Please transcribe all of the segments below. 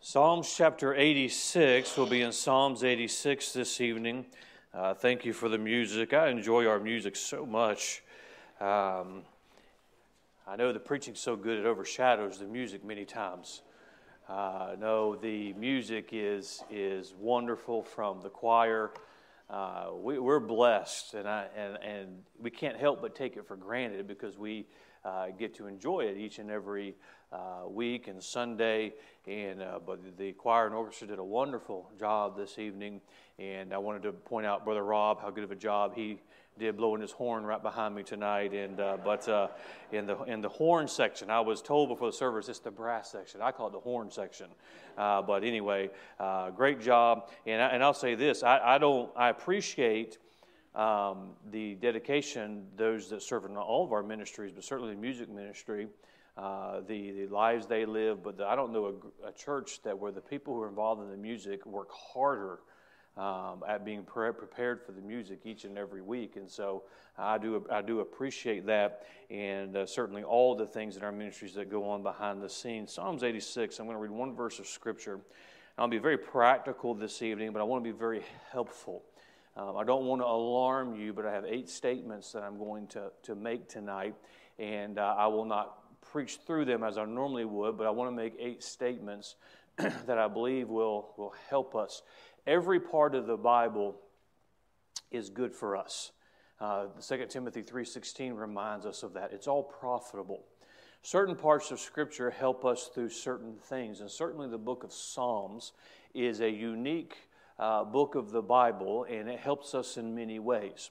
Psalms chapter 86 will be in Psalms 86 this evening. Uh, thank you for the music. I enjoy our music so much. Um, I know the preaching's so good it overshadows the music many times. Uh, no, the music is is wonderful from the choir. Uh, we, are blessed, and, I, and and we can't help but take it for granted because we uh, get to enjoy it each and every uh, week and Sunday. And uh, but the choir and orchestra did a wonderful job this evening. And I wanted to point out Brother Rob how good of a job he did blowing his horn right behind me tonight. And uh, but uh, in the in the horn section, I was told before the service it's the brass section. I call it the horn section. Uh, but anyway, uh, great job. And I, and I'll say this: I, I don't I appreciate. Um, the dedication, those that serve in all of our ministries, but certainly the music ministry, uh, the, the lives they live. But the, I don't know a, a, church that where the people who are involved in the music work harder um, at being pre- prepared for the music each and every week. And so I do, I do appreciate that, and uh, certainly all the things in our ministries that go on behind the scenes. Psalms 86, I'm going to read one verse of Scripture. I'll be very practical this evening, but I want to be very helpful. Um, I don't want to alarm you, but I have eight statements that I'm going to, to make tonight, and uh, I will not preach through them as I normally would, but I want to make eight statements that I believe will, will help us. Every part of the Bible is good for us. Uh, 2 Timothy 3.16 reminds us of that. It's all profitable. Certain parts of Scripture help us through certain things, and certainly the book of Psalms is a unique uh, book of the Bible, and it helps us in many ways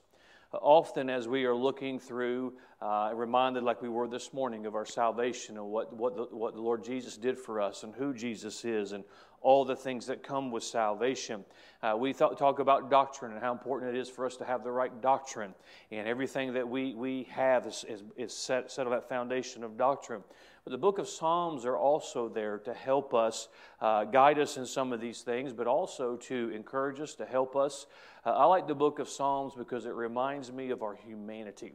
often as we are looking through, uh, reminded like we were this morning of our salvation and what, what, the, what the Lord Jesus did for us and who Jesus is and all the things that come with salvation. Uh, we th- talk about doctrine and how important it is for us to have the right doctrine. And everything that we, we have is, is, is set, set on that foundation of doctrine. But the book of Psalms are also there to help us, uh, guide us in some of these things, but also to encourage us, to help us. Uh, I like the book of Psalms because it reminds me of our humanity.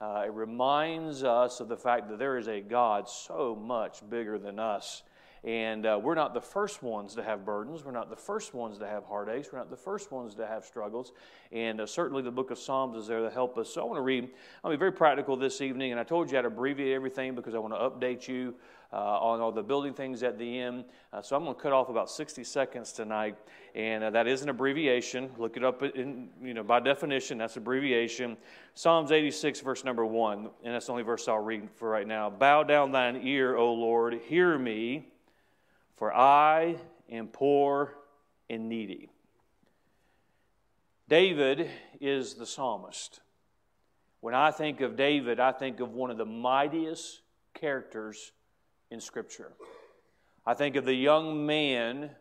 Uh, it reminds us of the fact that there is a God so much bigger than us. And uh, we're not the first ones to have burdens. We're not the first ones to have heartaches. We're not the first ones to have struggles. And uh, certainly the book of Psalms is there to help us. So I want to read, I'll be very practical this evening. And I told you I'd abbreviate everything because I want to update you uh, on all the building things at the end. Uh, so I'm going to cut off about 60 seconds tonight. And uh, that is an abbreviation. Look it up in, you know, by definition, that's abbreviation. Psalms 86, verse number one. And that's the only verse I'll read for right now. Bow down thine ear, O Lord, hear me for I am poor and needy. David is the psalmist. When I think of David, I think of one of the mightiest characters in Scripture. I think of the young man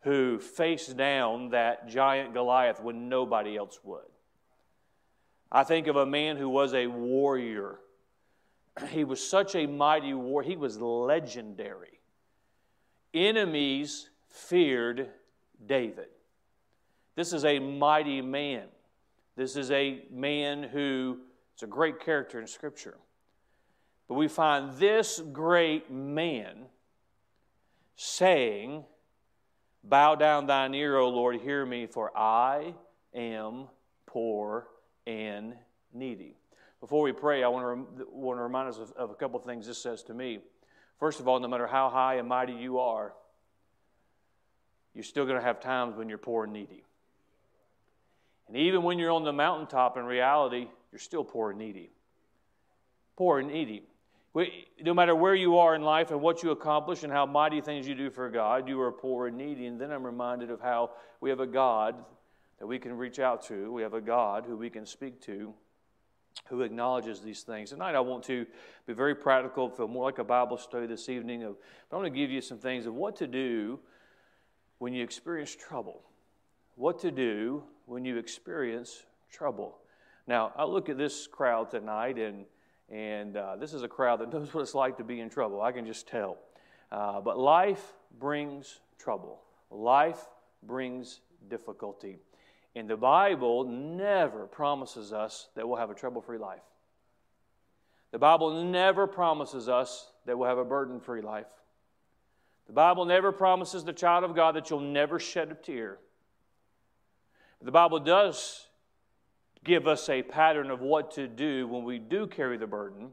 who faced down that giant Goliath when nobody else would. I think of a man who was a warrior. He was such a mighty warrior, he was legendary enemies feared David. This is a mighty man. This is a man who is a great character in Scripture. But we find this great man saying, Bow down thine ear, O Lord, hear me, for I am poor and needy. Before we pray, I want to, want to remind us of, of a couple of things this says to me. First of all, no matter how high and mighty you are, you're still going to have times when you're poor and needy. And even when you're on the mountaintop, in reality, you're still poor and needy. Poor and needy. No matter where you are in life and what you accomplish and how mighty things you do for God, you are poor and needy. And then I'm reminded of how we have a God that we can reach out to. We have a God who we can speak to who acknowledges these things. Tonight, I want to be very practical, feel more like a Bible study this evening. Of, but I want to give you some things of what to do when you experience trouble. What to do when you experience trouble. Now, I look at this crowd tonight, and, and uh, this is a crowd that knows what it's like to be in trouble. I can just tell. Uh, but life brings trouble, life brings difficulty. And the Bible never promises us that we'll have a trouble free life. The Bible never promises us that we'll have a burden free life. The Bible never promises the child of God that you'll never shed a tear. The Bible does give us a pattern of what to do when we do carry the burden,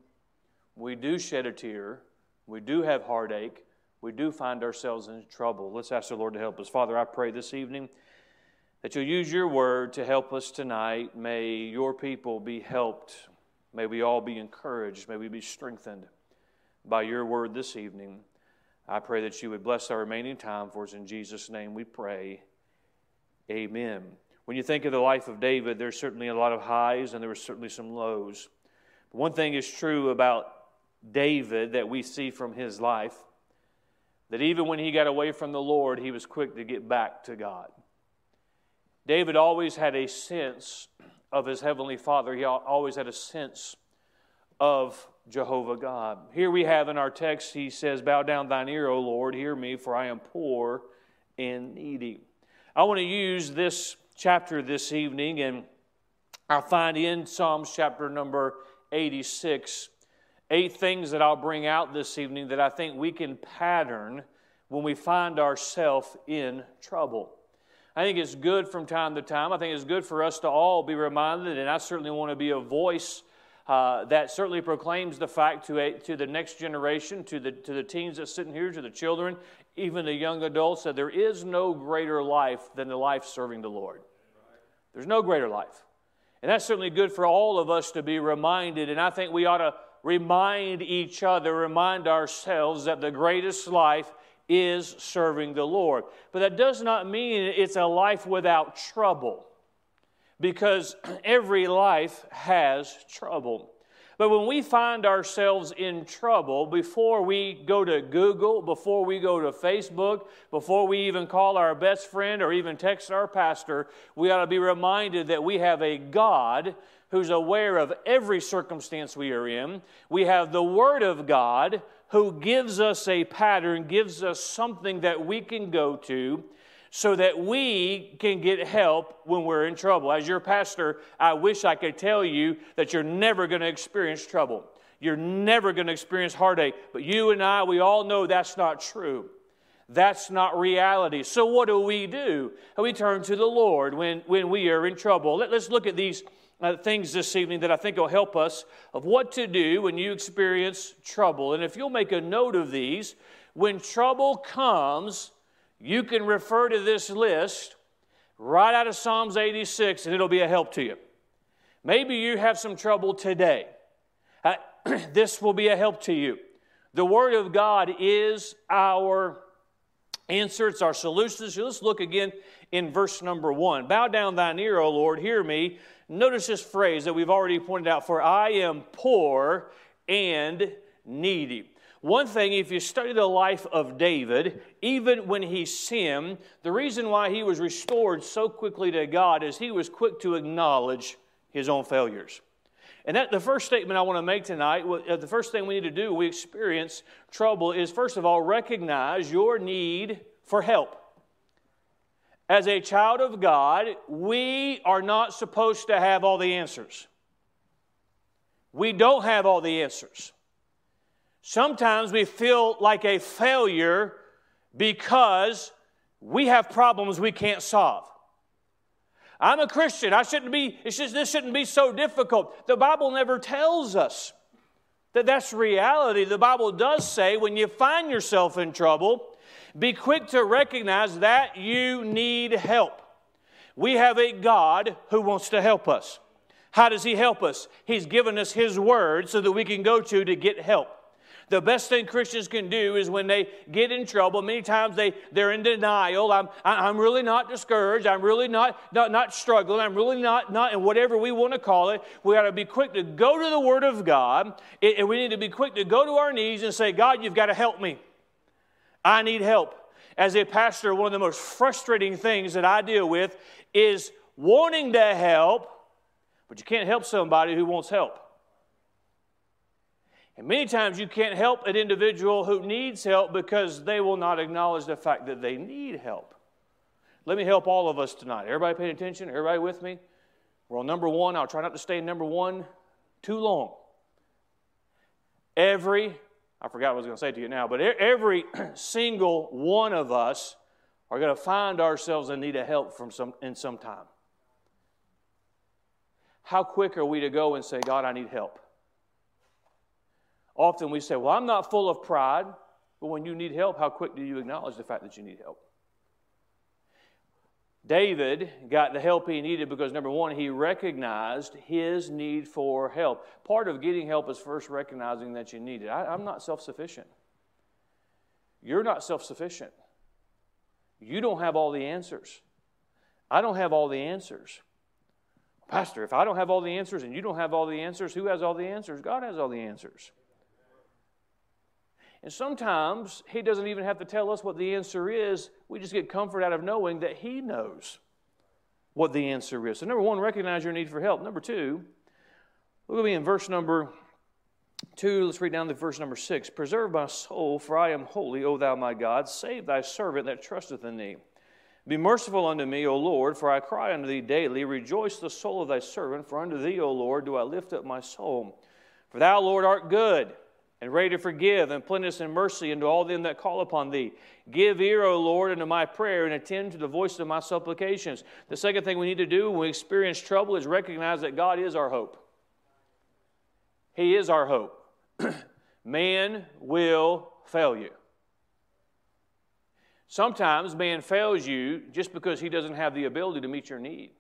we do shed a tear, we do have heartache, we do find ourselves in trouble. Let's ask the Lord to help us. Father, I pray this evening that you'll use your word to help us tonight. May your people be helped. May we all be encouraged. May we be strengthened by your word this evening. I pray that you would bless our remaining time for us. In Jesus' name we pray. Amen. When you think of the life of David, there's certainly a lot of highs and there were certainly some lows. But one thing is true about David that we see from his life that even when he got away from the Lord, he was quick to get back to God. David always had a sense of his heavenly Father, he always had a sense of Jehovah God. Here we have in our text, he says, Bow down thine ear, O Lord, hear me, for I am poor and needy. I want to use this chapter this evening, and I'll find in Psalms chapter number 86 eight things that I'll bring out this evening that I think we can pattern when we find ourselves in trouble. I think it's good from time to time. I think it's good for us to all be reminded, and I certainly want to be a voice uh, that certainly proclaims the fact to, a, to the next generation, to the, to the teens that's sitting here, to the children, even the young adults, that there is no greater life than the life serving the Lord. There's no greater life. And that's certainly good for all of us to be reminded. And I think we ought to remind each other, remind ourselves that the greatest life is serving the Lord. But that does not mean it's a life without trouble, because every life has trouble. But when we find ourselves in trouble, before we go to Google, before we go to Facebook, before we even call our best friend or even text our pastor, we ought to be reminded that we have a God who's aware of every circumstance we are in. We have the Word of God who gives us a pattern, gives us something that we can go to so that we can get help when we're in trouble. As your pastor, I wish I could tell you that you're never going to experience trouble. You're never going to experience heartache. But you and I, we all know that's not true. That's not reality. So, what do we do? We turn to the Lord when, when we are in trouble. Let, us look at these uh, things this evening that I think will help us of what to do when you experience trouble. And if you'll make a note of these, when trouble comes, you can refer to this list right out of Psalms 86 and it'll be a help to you. Maybe you have some trouble today. Uh, this will be a help to you. The Word of God is our answer, it's our solution. So let's look again in verse number one. Bow down thine ear, O Lord, hear me. Notice this phrase that we've already pointed out for I am poor and needy. One thing, if you study the life of David, even when he sinned, the reason why he was restored so quickly to God is he was quick to acknowledge his own failures. And that the first statement I want to make tonight, uh, the first thing we need to do we experience trouble is first of all recognize your need for help. As a child of God, we are not supposed to have all the answers. We don't have all the answers. Sometimes we feel like a failure because we have problems we can't solve. I'm a Christian. I shouldn't be, just, this shouldn't be so difficult. The Bible never tells us that that's reality. The Bible does say when you find yourself in trouble, be quick to recognize that you need help. We have a God who wants to help us. How does He help us? He's given us His Word so that we can go to to get help. The best thing Christians can do is when they get in trouble, many times they, they're in denial. I'm, I'm really not discouraged. I'm really not, not, not struggling. I'm really not, not, and whatever we want to call it, we got to be quick to go to the Word of God. And we need to be quick to go to our knees and say, God, you've got to help me. I need help. As a pastor, one of the most frustrating things that I deal with is wanting to help, but you can't help somebody who wants help. And many times you can't help an individual who needs help because they will not acknowledge the fact that they need help. Let me help all of us tonight. Everybody paying attention? Everybody with me? We're on number one. I'll try not to stay in number one too long. Every I forgot what I was going to say to you now, but every single one of us are going to find ourselves in need of help from some, in some time. How quick are we to go and say, God, I need help? Often we say, Well, I'm not full of pride. But when you need help, how quick do you acknowledge the fact that you need help? David got the help he needed because, number one, he recognized his need for help. Part of getting help is first recognizing that you need it. I, am not self sufficient. You're not self sufficient. You don't have all the answers. I don't have all the answers. Pastor, if I don't have all the answers and you don't have all the answers, who has all the answers? God has all the answers. And sometimes He doesn't even have to tell us what the answer is. We just get comfort out of knowing that He knows what the answer is. So, number one, recognize your need for help. Number two, look at me in verse number two. Let's read down to verse number six. Preserve my soul, for I am holy, O thou my God. Save thy servant that trusteth in thee. Be merciful unto me, O Lord, for I cry unto thee daily. Rejoice the soul of thy servant, for unto thee, O Lord, do I lift up my soul. For thou, Lord, art good and ready to forgive and plenteous in mercy unto all them that call upon thee. Give ear, O Lord, unto my prayer and attend to the voice of my supplications. The second thing we need to do when we experience trouble is recognize that God is our hope. He is our hope. man will fail you. Sometimes man fails you just because he doesn't have the ability to meet your need.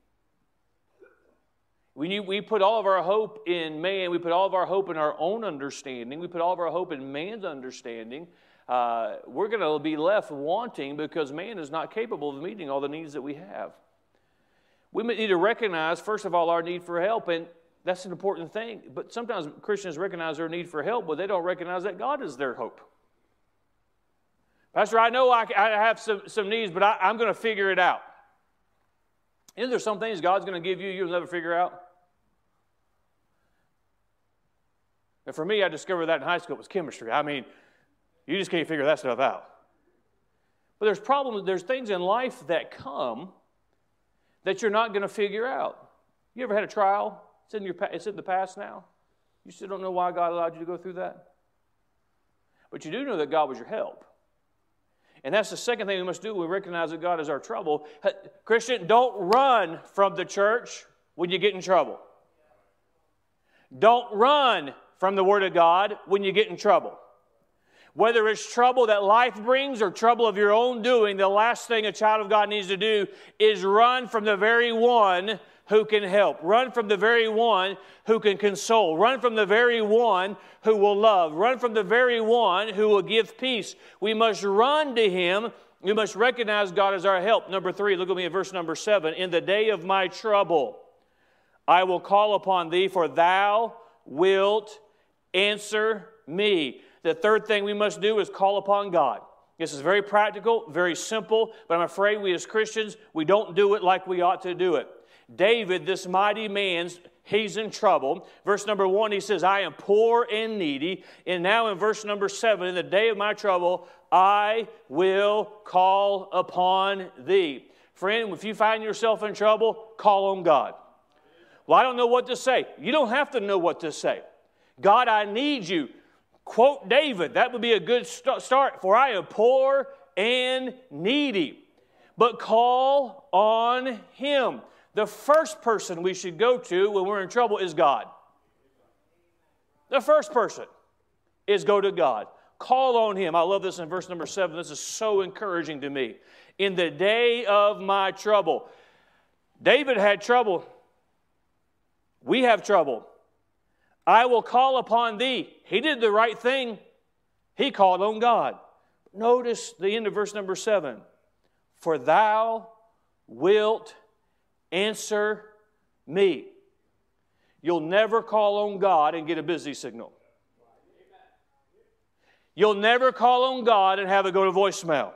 We, we put all of our hope in man, we put all of our hope in our own understanding, we put all of our hope in man's understanding. Uh, we're going to be left wanting because man is not capable of meeting all the needs that we have. We need to recognize, first of all, our need for help, and that's an important thing. But sometimes Christians recognize their need for help, but they don't recognize that God is their hope. Pastor, I know I, I have some, some needs, but I, I'm going to figure it out. Isn't there some things God's going to give you you'll never figure out? And for me, I discovered that in high school it was chemistry. I mean, you just can't figure that stuff out. But there's problems, there's things in life that come that you're not going to figure out. You ever had a trial? It's in, your, it's in the past now. You still don't know why God allowed you to go through that. But you do know that God was your help. And that's the second thing we must do. We recognize that God is our trouble. Christian, don't run from the church when you get in trouble. Don't run from the Word of God when you get in trouble. Whether it's trouble that life brings or trouble of your own doing, the last thing a child of God needs to do is run from the very one who can help. Run from the very one who can console. Run from the very one who will love. Run from the very one who will give peace. We must run to him. We must recognize God as our help. Number three, look at me at verse number seven. In the day of my trouble, I will call upon thee, for thou wilt answer me. The third thing we must do is call upon God. This is very practical, very simple, but I'm afraid we as Christians, we don't do it like we ought to do it. David, this mighty man, he's in trouble. Verse number one, he says, I am poor and needy. And now in verse number seven, in the day of my trouble, I will call upon thee. Friend, if you find yourself in trouble, call on God. Well, I don't know what to say. You don't have to know what to say. God, I need you. Quote David, that would be a good start, for I am poor and needy. But call on him. The first person we should go to when we're in trouble is God. The first person is go to God. Call on him. I love this in verse number seven. This is so encouraging to me. In the day of my trouble, David had trouble. We have trouble. I will call upon thee. He did the right thing. He called on God. Notice the end of verse number seven. For thou wilt answer me. You'll never call on God and get a busy signal. You'll never call on God and have it go to voicemail.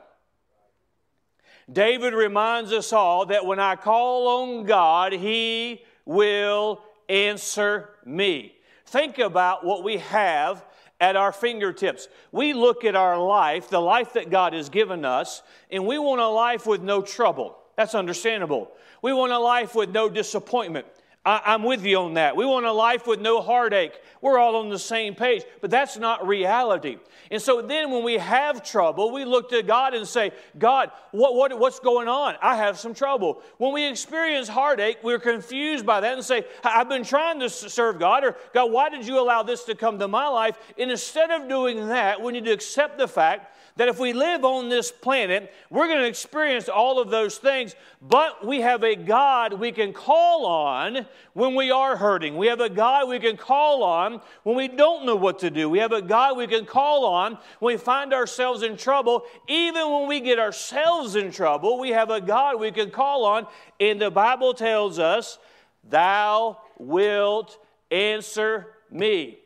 David reminds us all that when I call on God, He will answer me. Think about what we have at our fingertips. We look at our life, the life that God has given us, and we want a life with no trouble. That's understandable. We want a life with no disappointment. I, am with you on that. We want a life with no heartache. We're all on the same page, but that's not reality. And so then when we have trouble, we look to God and say, God, what, what, what's going on? I have some trouble. When we experience heartache, we're confused by that and say, I've been trying to serve God, or God, why did you allow this to come to my life? And instead of doing that, we need to accept the fact that if we live on this planet, we're going to experience all of those things, but we have a God we can call on when we are hurting. We have a God we can call on when we don't know what to do. We have a God we can call on when we find ourselves in trouble. Even when we get ourselves in trouble, we have a God we can call on. And the Bible tells us, Thou wilt answer me.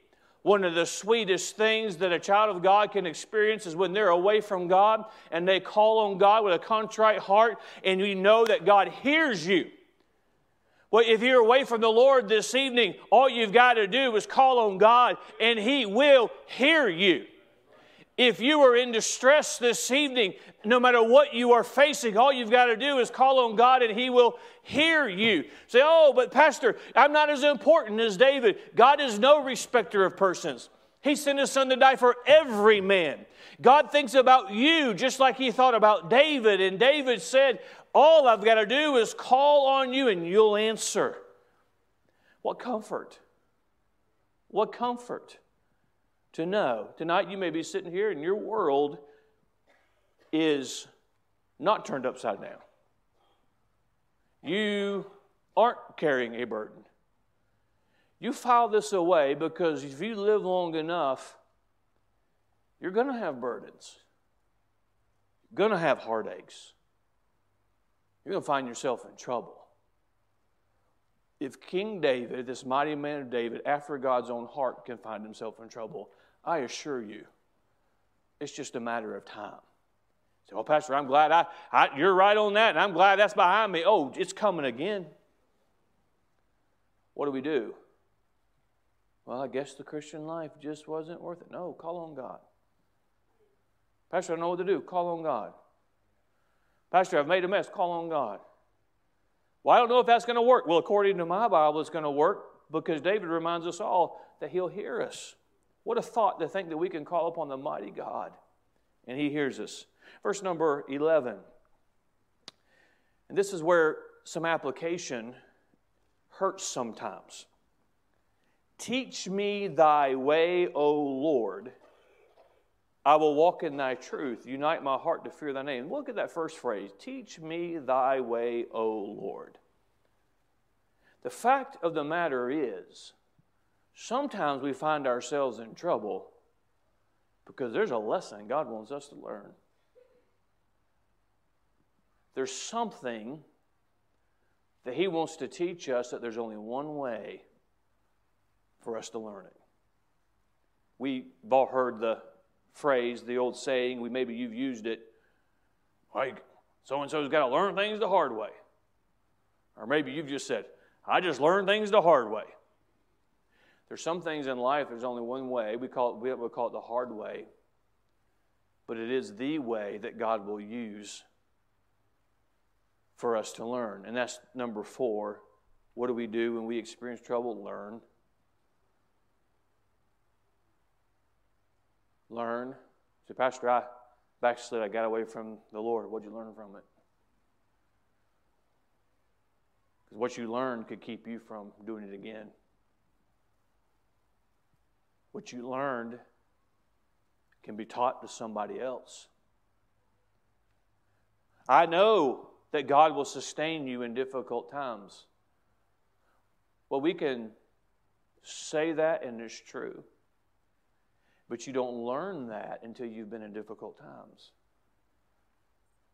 One of the sweetest things that a child of God can experience is when they're away from God and they call on God with a contrite heart and you know that God hears you. Well, if you're away from the Lord this evening, all you've got to do is call on God and He will hear you. If you are in distress this evening, no matter what you are facing, all you've got to do is call on God and He will hear you. Say, Oh, but Pastor, I'm not as important as David. God is no respecter of persons. He sent His Son to die for every man. God thinks about you just like He thought about David. And David said, All I've got to do is call on you and you'll answer. What comfort! What comfort! To know. Tonight, you may be sitting here and your world is not turned upside down. You aren't carrying a burden. You file this away because if you live long enough, you're going to have burdens. You're going to have heartaches. You're going to find yourself in trouble. If King David, this mighty man of David, after God's own heart, can find himself in trouble, I assure you, it's just a matter of time. Say, well, Pastor, I'm glad I, I, you're right on that, and I'm glad that's behind me. Oh, it's coming again. What do we do? Well, I guess the Christian life just wasn't worth it. No, call on God. Pastor, I know what to do. Call on God. Pastor, I've made a mess. Call on God. Well, I don't know if that's going to work. Well, according to my Bible, it's going to work because David reminds us all that he'll hear us. What a thought to think that we can call upon the mighty God and He hears us. Verse number 11. And this is where some application hurts sometimes. Teach me thy way, O Lord. I will walk in thy truth. Unite my heart to fear thy name. Look at that first phrase Teach me thy way, O Lord. The fact of the matter is, Sometimes we find ourselves in trouble because there's a lesson God wants us to learn. There's something that He wants to teach us that there's only one way for us to learn it. We've all heard the phrase, the old saying, we maybe you've used it, like so and so's got to learn things the hard way. Or maybe you've just said, I just learned things the hard way. There's some things in life, there's only one way. We call it, we would call it the hard way. But it is the way that God will use for us to learn. And that's number four. What do we do when we experience trouble? Learn. Learn. Say, Pastor, I backslid. I got away from the Lord. What'd you learn from it? Because what you learned could keep you from doing it again. What you learned can be taught to somebody else. I know that God will sustain you in difficult times. Well, we can say that and it's true. But you don't learn that until you've been in difficult times.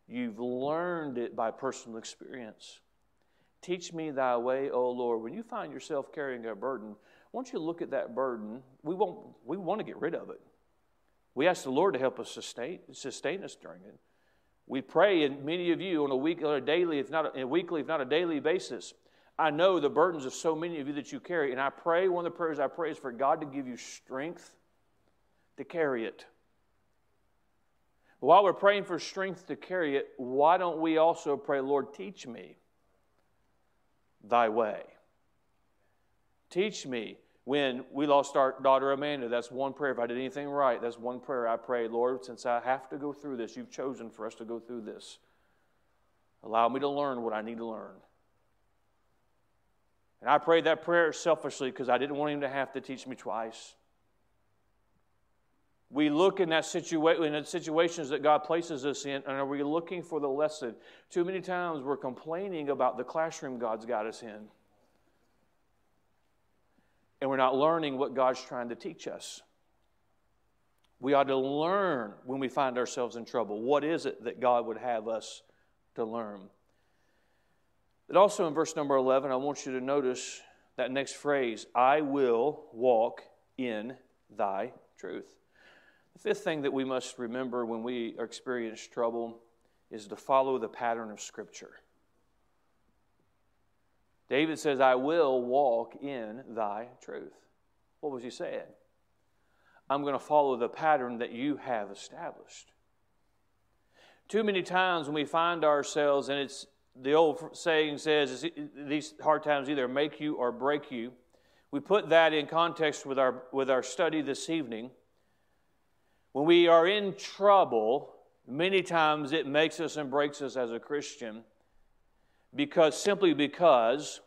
You've learned it by personal experience. Teach me thy way, O Lord. When you find yourself carrying a burden, once you look at that burden, we, won't, we want to get rid of it. We ask the Lord to help us sustain, sustain us during it. We pray, and many of you on a week, on a daily, if not a, a weekly, if not a daily basis. I know the burdens of so many of you that you carry, and I pray. One of the prayers I pray is for God to give you strength to carry it. While we're praying for strength to carry it, why don't we also pray, Lord, teach me thy way? Teach me. When we lost our daughter Amanda, that's one prayer. If I did anything right, that's one prayer I pray. Lord, since I have to go through this, you've chosen for us to go through this. Allow me to learn what I need to learn. And I prayed that prayer selfishly because I didn't want him to have to teach me twice. We look in that situation in the situations that God places us in, and are we looking for the lesson? Too many times we're complaining about the classroom God's got us in. And we're not learning what God's trying to teach us. We ought to learn when we find ourselves in trouble. What is it that God would have us to learn? But also in verse number 11, I want you to notice that next phrase I will walk in thy truth. The fifth thing that we must remember when we experience trouble is to follow the pattern of Scripture. David says, I will walk in thy truth. What was he saying? I'm going to follow the pattern that you have established. Too many times when we find ourselves, and it's the old saying says, these hard times either make you or break you. We put that in context with our, with our study this evening. When we are in trouble, many times it makes us and breaks us as a Christian because simply because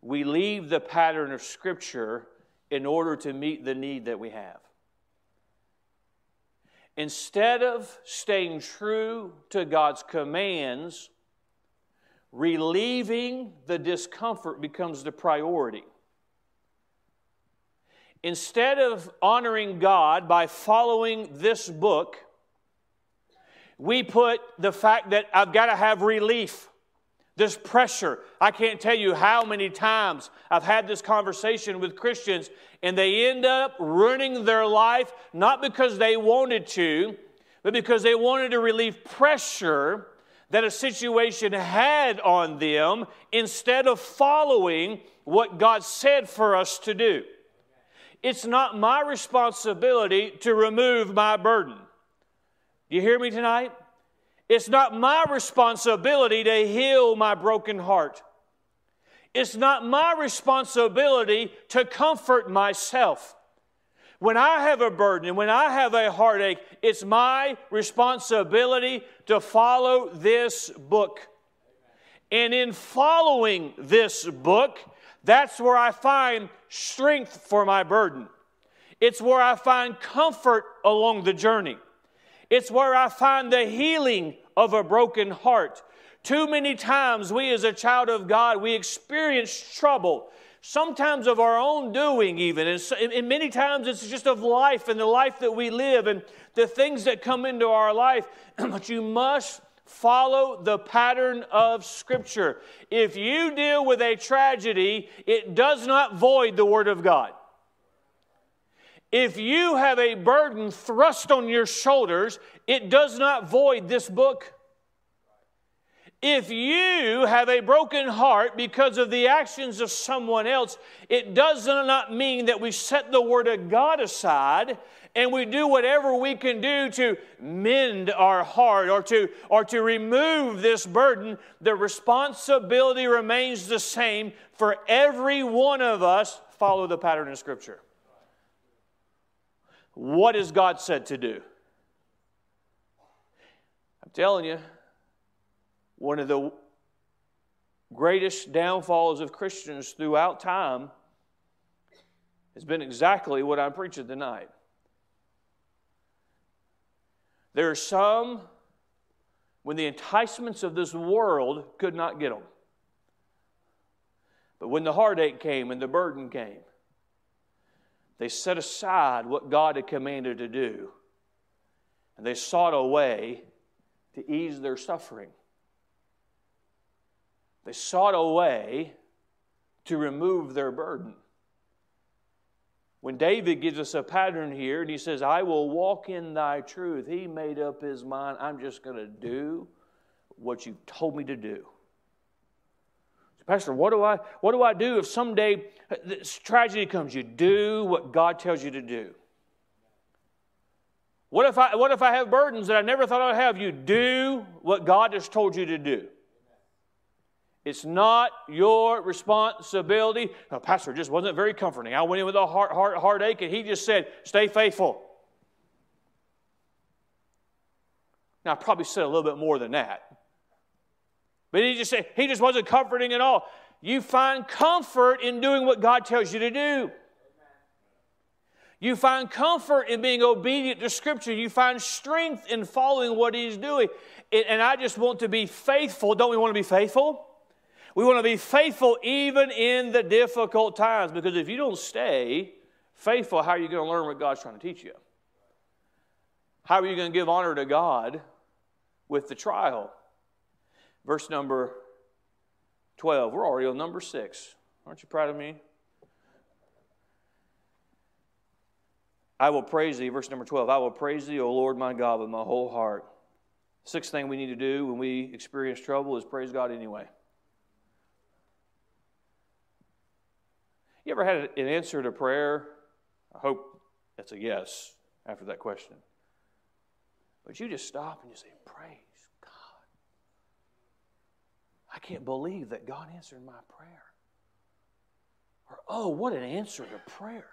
we leave the pattern of Scripture in order to meet the need that we have. Instead of staying true to God's commands, relieving the discomfort becomes the priority. Instead of honoring God by following this book, we put the fact that I've got to have relief, this pressure. I can't tell you how many times I've had this conversation with Christians, and they end up ruining their life not because they wanted to, but because they wanted to relieve pressure that a situation had on them instead of following what God said for us to do. It's not my responsibility to remove my burden. You hear me tonight? It's not my responsibility to heal my broken heart. It's not my responsibility to comfort myself. When I have a burden and when I have a heartache, it's my responsibility to follow this book. And in following this book, that's where I find strength for my burden. It's where I find comfort along the journey. It's where I find the healing of a broken heart. Too many times, we as a child of God, we experience trouble sometimes of our own doing, even. And, and, many times it's just of life and the life that we live and the things that come into our life. but you must follow the pattern of Scripture. If you deal with a tragedy, it does not void the Word of God. If you have a burden thrust on your shoulders, it does not void this book. If you have a broken heart because of the actions of someone else, it does not mean that we set the Word of God aside and we do whatever we can do to mend our heart or to, or to remove this burden. The responsibility remains the same for every one of us. Follow the pattern of Scripture. What has God said to do? I'm telling you, one of the greatest downfalls of Christians throughout time has been exactly what I'm preaching tonight. There are some when the enticements of this world could not get them. But when the heartache came and the burden came, they set aside what God had commanded to do and they sought a way to ease their suffering. They sought a way to remove their burden. When David gives us a pattern here and he says, I will walk in thy truth, he made up his mind, I'm just going to do what you've told me to do. Pastor, what do I what do I do if someday this tragedy comes? You do what God tells you to do. What if I what if I have burdens that I never thought I'd have? You do what God has told you to do. It's not your responsibility. The pastor just wasn't very comforting. I went in with a heart, heart, heartache, and he just said, Stay faithful. Now, I probably said a little bit more than that. But he just he just wasn't comforting at all. You find comfort in doing what God tells you to do. You find comfort in being obedient to Scripture. You find strength in following what He's doing. And I just want to be faithful. Don't we want to be faithful? We want to be faithful even in the difficult times because if you don't stay faithful, how are you going to learn what God's trying to teach you? How are you going to give honor to God with the trial? Verse number 12. We're already on number 6. Aren't you proud of me? I will praise thee, verse number 12. I will praise thee, O Lord my God, with my whole heart. Sixth thing we need to do when we experience trouble is praise God anyway. You ever had an answer to prayer? I hope that's a yes after that question. But you just stop and you say, Praise. I can't believe that God answered my prayer. Or, oh, what an answer to prayer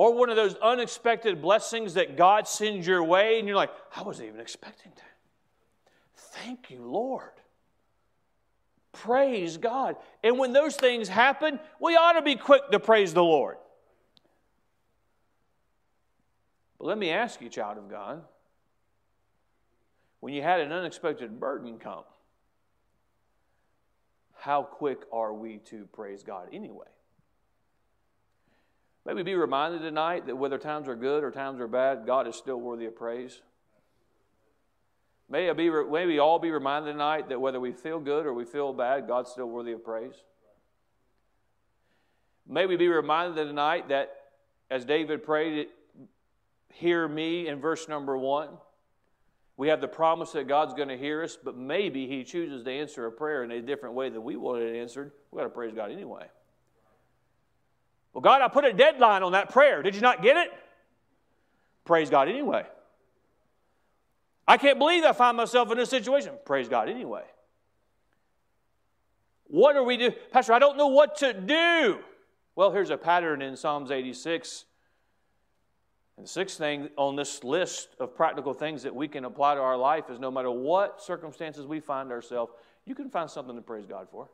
or one of those unexpected blessings that God sends your way, and you're like, I wasn't even expecting that. Thank you, Lord. Praise God. And when those things happen, we ought to be quick to praise the Lord. But let me ask you, child of God, when you had an unexpected burden come, how quick are we to praise God anyway? Maybe be reminded tonight that whether times are good or times are bad, God is still worthy of praise. May, be, may we all be reminded tonight that whether we feel good or we feel bad, God's still worthy of praise. May we be reminded tonight that as David prayed, hear me in verse number one. We have the promise that God's going to hear us, but maybe He chooses to answer a prayer in a different way than we wanted it answered. We've got to praise God anyway. Well, God, I put a deadline on that prayer. Did you not get it? Praise God anyway. I can't believe I find myself in this situation. Praise God anyway. What are we do? Pastor, I don't know what to do. Well, here's a pattern in Psalms 86. And the sixth thing on this list of practical things that we can apply to our life is no matter what circumstances we find ourselves, you can find something to praise God for.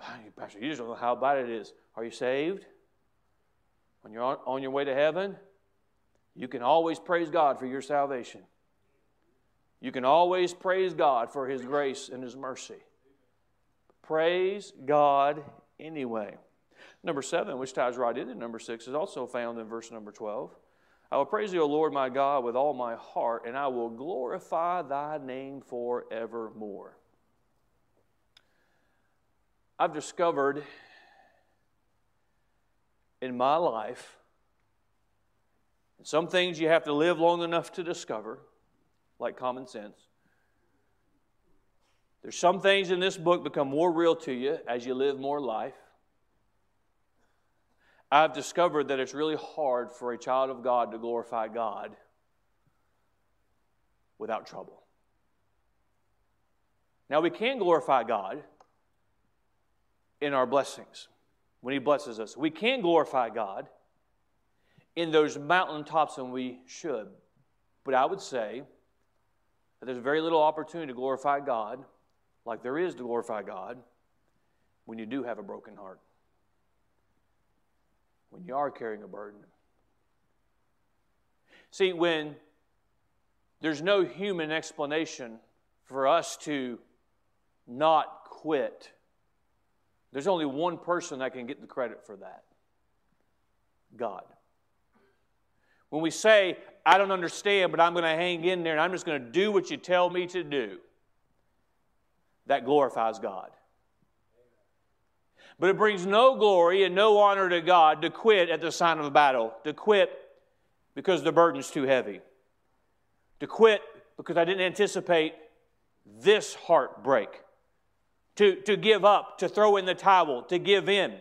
Pastor, you just don't know how bad it is. Are you saved? When you're on, on your way to heaven, you can always praise God for your salvation. You can always praise God for His grace and His mercy. Praise God anyway. Number seven, which ties right into number six, is also found in verse number 12. I will praise you, O Lord my God, with all my heart, and I will glorify thy name forevermore. I've discovered in my life, some things you have to live long enough to discover, like common sense. There's some things in this book become more real to you as you live more life. I've discovered that it's really hard for a child of God to glorify God without trouble. Now, we can glorify God in our blessings when He blesses us. We can glorify God in those mountaintops, and we should. But I would say that there's very little opportunity to glorify God, like there is to glorify God, when you do have a broken heart, when you are carrying a burden. See, when there's no human explanation for us to not quit there's only one person that can get the credit for that God. When we say, I don't understand, but I'm going to hang in there and I'm just going to do what you tell me to do, that glorifies God. But it brings no glory and no honor to God to quit at the sign of a battle, to quit because the burden's too heavy, to quit because I didn't anticipate this heartbreak to, to give up, to throw in the towel, to give in.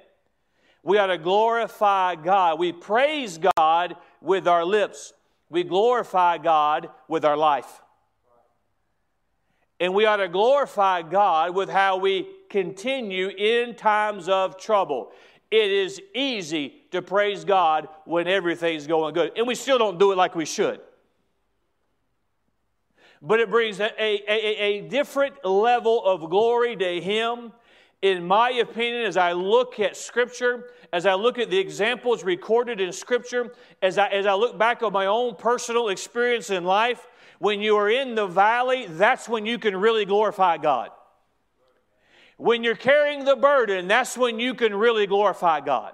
We ought to glorify God. We praise God with our lips. We glorify God with our life. And we ought to glorify God with how we continue in times of trouble. It is easy to praise God when everything's going good, and we still don't do it like we should. But it brings a, a, a, a different level of glory to Him. In my opinion, as I look at Scripture, as I look at the examples recorded in Scripture, as I, as I look back on my own personal experience in life, when you are in the valley, that's when you can really glorify God. When you're carrying the burden, that's when you can really glorify God.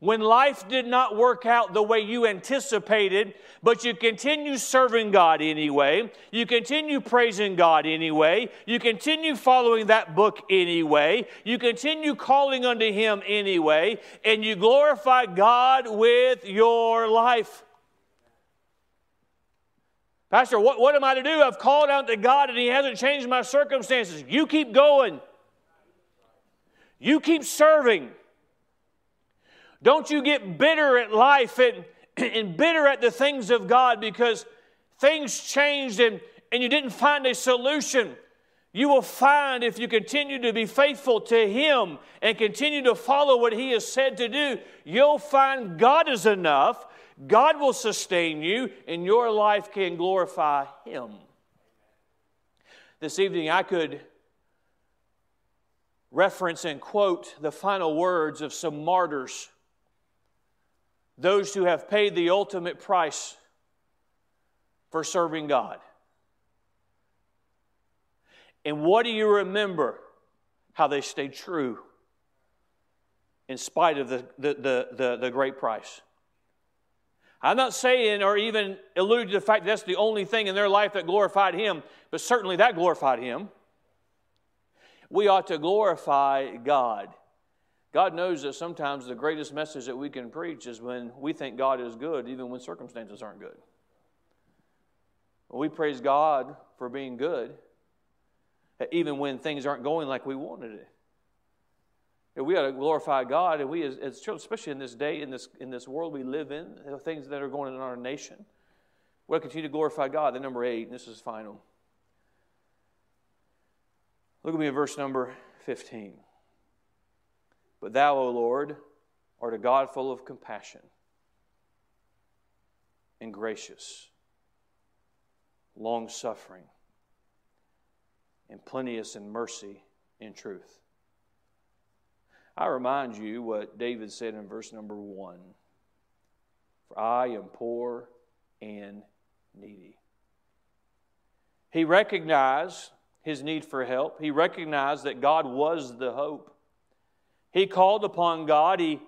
When life did not work out the way you anticipated, but you continue serving God anyway, you continue praising God anyway, you continue following that book anyway, you continue calling unto Him anyway, and you glorify God with your life. Pastor, what, what am I to do? I've called out to God and He hasn't changed my circumstances. You keep going. You keep serving. Don't you get bitter at life and, and bitter at the things of God because things changed and, and you didn't find a solution. You will find if you continue to be faithful to Him and continue to follow what He has said to do, you'll find God is enough, God will sustain you, and your life can glorify Him. This evening, I could reference and quote the final words of some martyrs, those who have paid the ultimate price for serving God. And what do you remember? How they stayed true in spite of the, the, the, the, the great price. I'm not saying or even alluding to the fact that that's the only thing in their life that glorified Him, but certainly that glorified Him we ought to glorify God. God knows that sometimes the greatest message that we can preach is when we think God is good, even when circumstances aren't good. We praise God for being good, even when things aren't going like we wanted it. We ought to glorify God, and we as, children, especially in this day, in this, in this world we live in, the things that are going on in our nation, we ought to continue to glorify God. The number eight, and this is final. Look at me at verse number 15. But thou, O Lord, art a God full of compassion and gracious, long suffering, and plenteous in mercy and truth. I remind you what David said in verse number one For I am poor and needy. He recognized his need for help. He recognized that God was the hope. He called upon God. He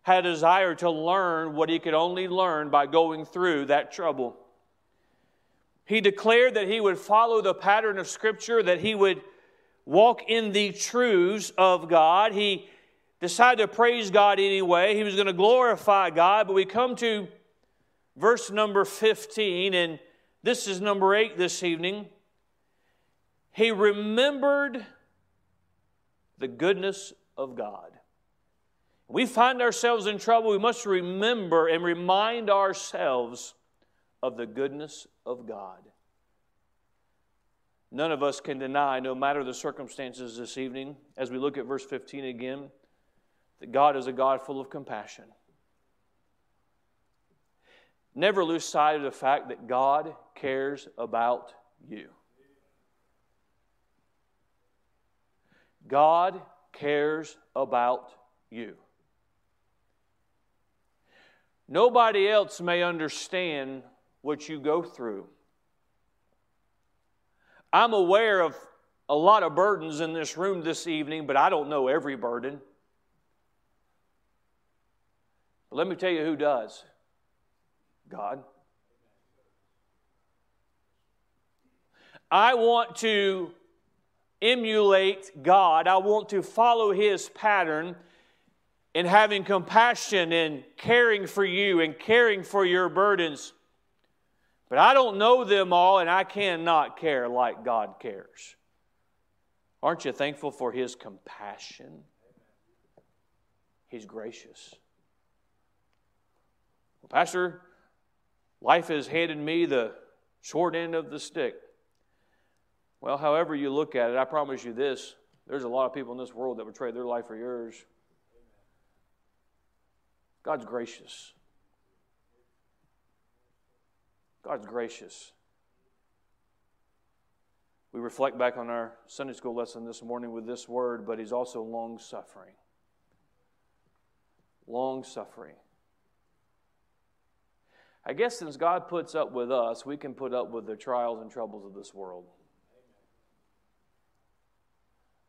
had a desire to learn what he could only learn by going through that trouble. He declared that he would follow the pattern of Scripture, that he would walk in the truths of God. He decided to praise God anyway. He was going to glorify God. But we come to verse number 15, and this is number 8 this evening. He remembered the goodness of God. We find ourselves in trouble, we must remember and remind ourselves of the goodness of God. None of us can deny, no matter the circumstances this evening, as we look at verse 15 again, that God is a God full of compassion. Never lose sight of the fact that God cares about you. God cares about you. Nobody else may understand what you go through. I'm aware of a lot of burdens in this room this evening, but I don't know every burden. But let me tell you who does God. I want to emulate God. I want to follow His pattern in having compassion and caring for you and caring for your burdens. But I don't know them all, and I cannot care like God cares. Aren't you thankful for His compassion? He's gracious. Well, Pastor, life has handed me the short end of the stick. Well, however you look at it, I promise you this there's a lot of people in this world that would trade their life for yours. God's gracious. God's gracious. We reflect back on our Sunday school lesson this morning with this word, but He's also long suffering. Long suffering. I guess since God puts up with us, we can put up with the trials and troubles of this world.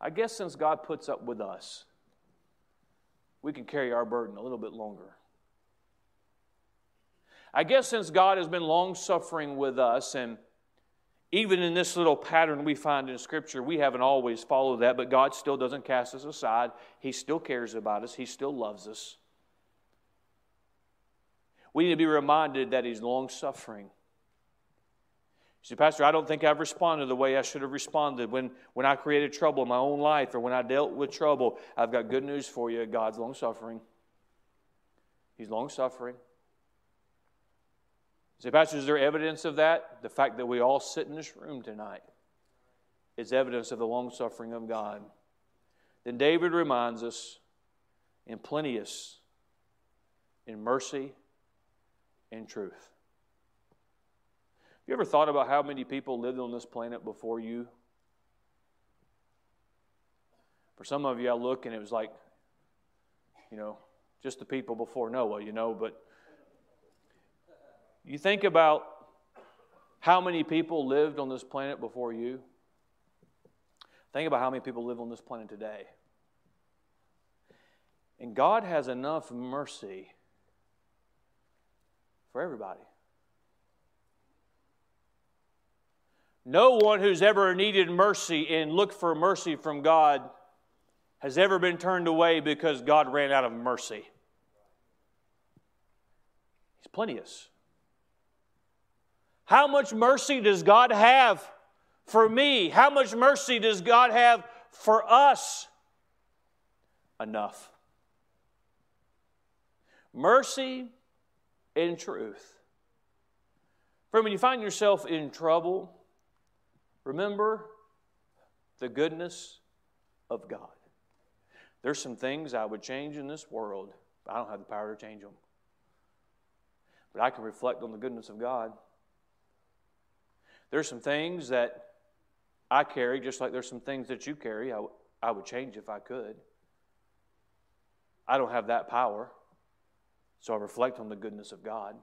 I guess since God puts up with us, we can carry our burden a little bit longer. I guess since God has been long suffering with us, and even in this little pattern we find in Scripture, we haven't always followed that, but God still doesn't cast us aside. He still cares about us, He still loves us. We need to be reminded that He's long suffering. You say, Pastor, I don't think I've responded the way I should have responded when, when I created trouble in my own life or when I dealt with trouble. I've got good news for you. God's long suffering. He's long suffering. You say, Pastor, is there evidence of that? The fact that we all sit in this room tonight is evidence of the long suffering of God. Then David reminds us in plenteous, in mercy, in truth. You ever thought about how many people lived on this planet before you? For some of you, I look and it was like, you know, just the people before Noah, you know, but you think about how many people lived on this planet before you. Think about how many people live on this planet today. And God has enough mercy for everybody. No one who's ever needed mercy and looked for mercy from God has ever been turned away because God ran out of mercy. He's plenteous. How much mercy does God have for me? How much mercy does God have for us? Enough. Mercy in truth. Friend, when you find yourself in trouble, remember the goodness of God. There's some things I would change in this world, but I don't have the power to change them. But I can reflect on the goodness of God. There's some things that I carry, just like there's some things that you carry, I, w- I would change if I could. I don't have that power. So I reflect on the goodness of God.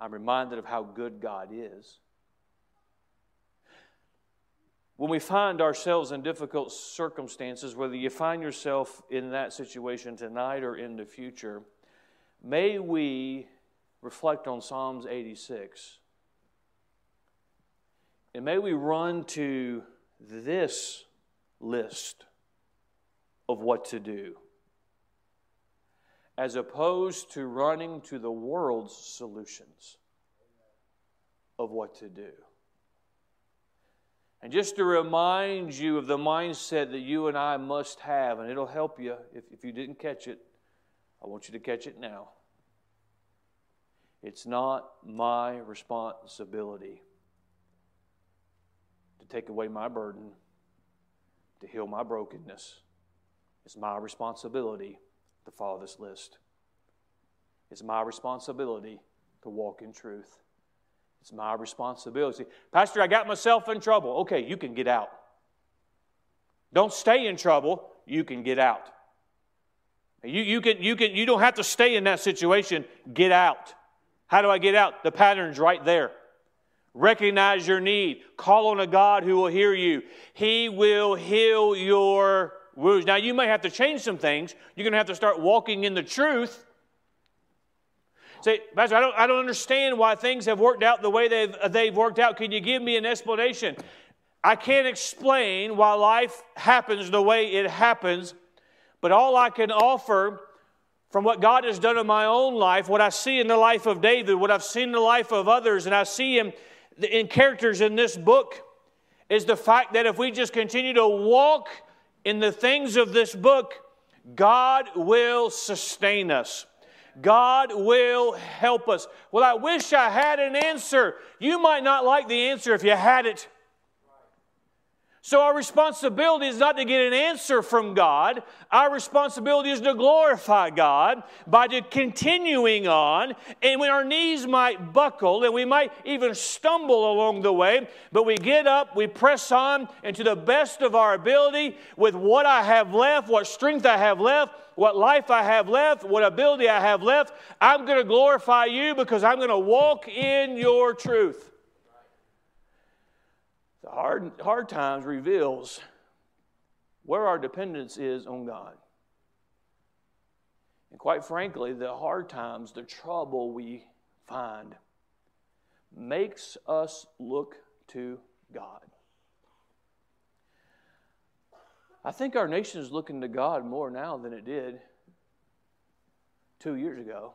I'm reminded of how good God is. When we find ourselves in difficult circumstances, whether you find yourself in that situation tonight or in the future, may we reflect on Psalms 86. And may we run to this list of what to do as opposed to running to the world's solutions of what to do. And just to remind you of the mindset that you and I must have, and it'll help you if, if you didn't catch it, I want you to catch it now. It's not my responsibility to take away my burden, to heal my brokenness. It's my responsibility to follow this list. It's my responsibility to walk in truth. It's my responsibility. Pastor, I got myself in trouble. Okay, you can get out. Don't stay in trouble. You can get out. You, you, can, you, can, you don't have to stay in that situation. Get out. How do I get out? The pattern's right there. Recognize your need. Call on a God who will hear you. He will heal your wounds. Now, you may have to change some things. You're going to have to start walking in the truth. Say, Pastor, I don't, I don't understand why things have worked out the way they've, they've worked out. Can you give me an explanation? I can't explain why life happens the way it happens, but all I can offer from what God has done in my own life, what I see in the life of David, what I've seen in the life of others, and I see him in characters in this book, is the fact that if we just continue to walk in the things of this book, God will sustain us. God will help us. Well, I wish I had an answer. You might not like the answer if you had it. So, our responsibility is not to get an answer from God. Our responsibility is to glorify God by continuing on. And when our knees might buckle and we might even stumble along the way, but we get up, we press on, and to the best of our ability, with what I have left, what strength I have left, what life I have left, what ability I have left, I'm going to glorify you because I'm going to walk in your truth. The hard, hard times reveals where our dependence is on God. And quite frankly, the hard times, the trouble we find, makes us look to God. I think our nation is looking to God more now than it did two years ago.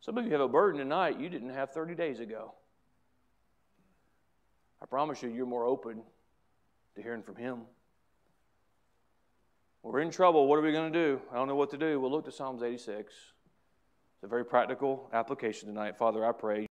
Some of you have a burden tonight you didn't have 30 days ago. I promise you, you're more open to hearing from Him. We're in trouble. What are we going to do? I don't know what to do. We'll look to Psalms 86. It's a very practical application tonight. Father, I pray.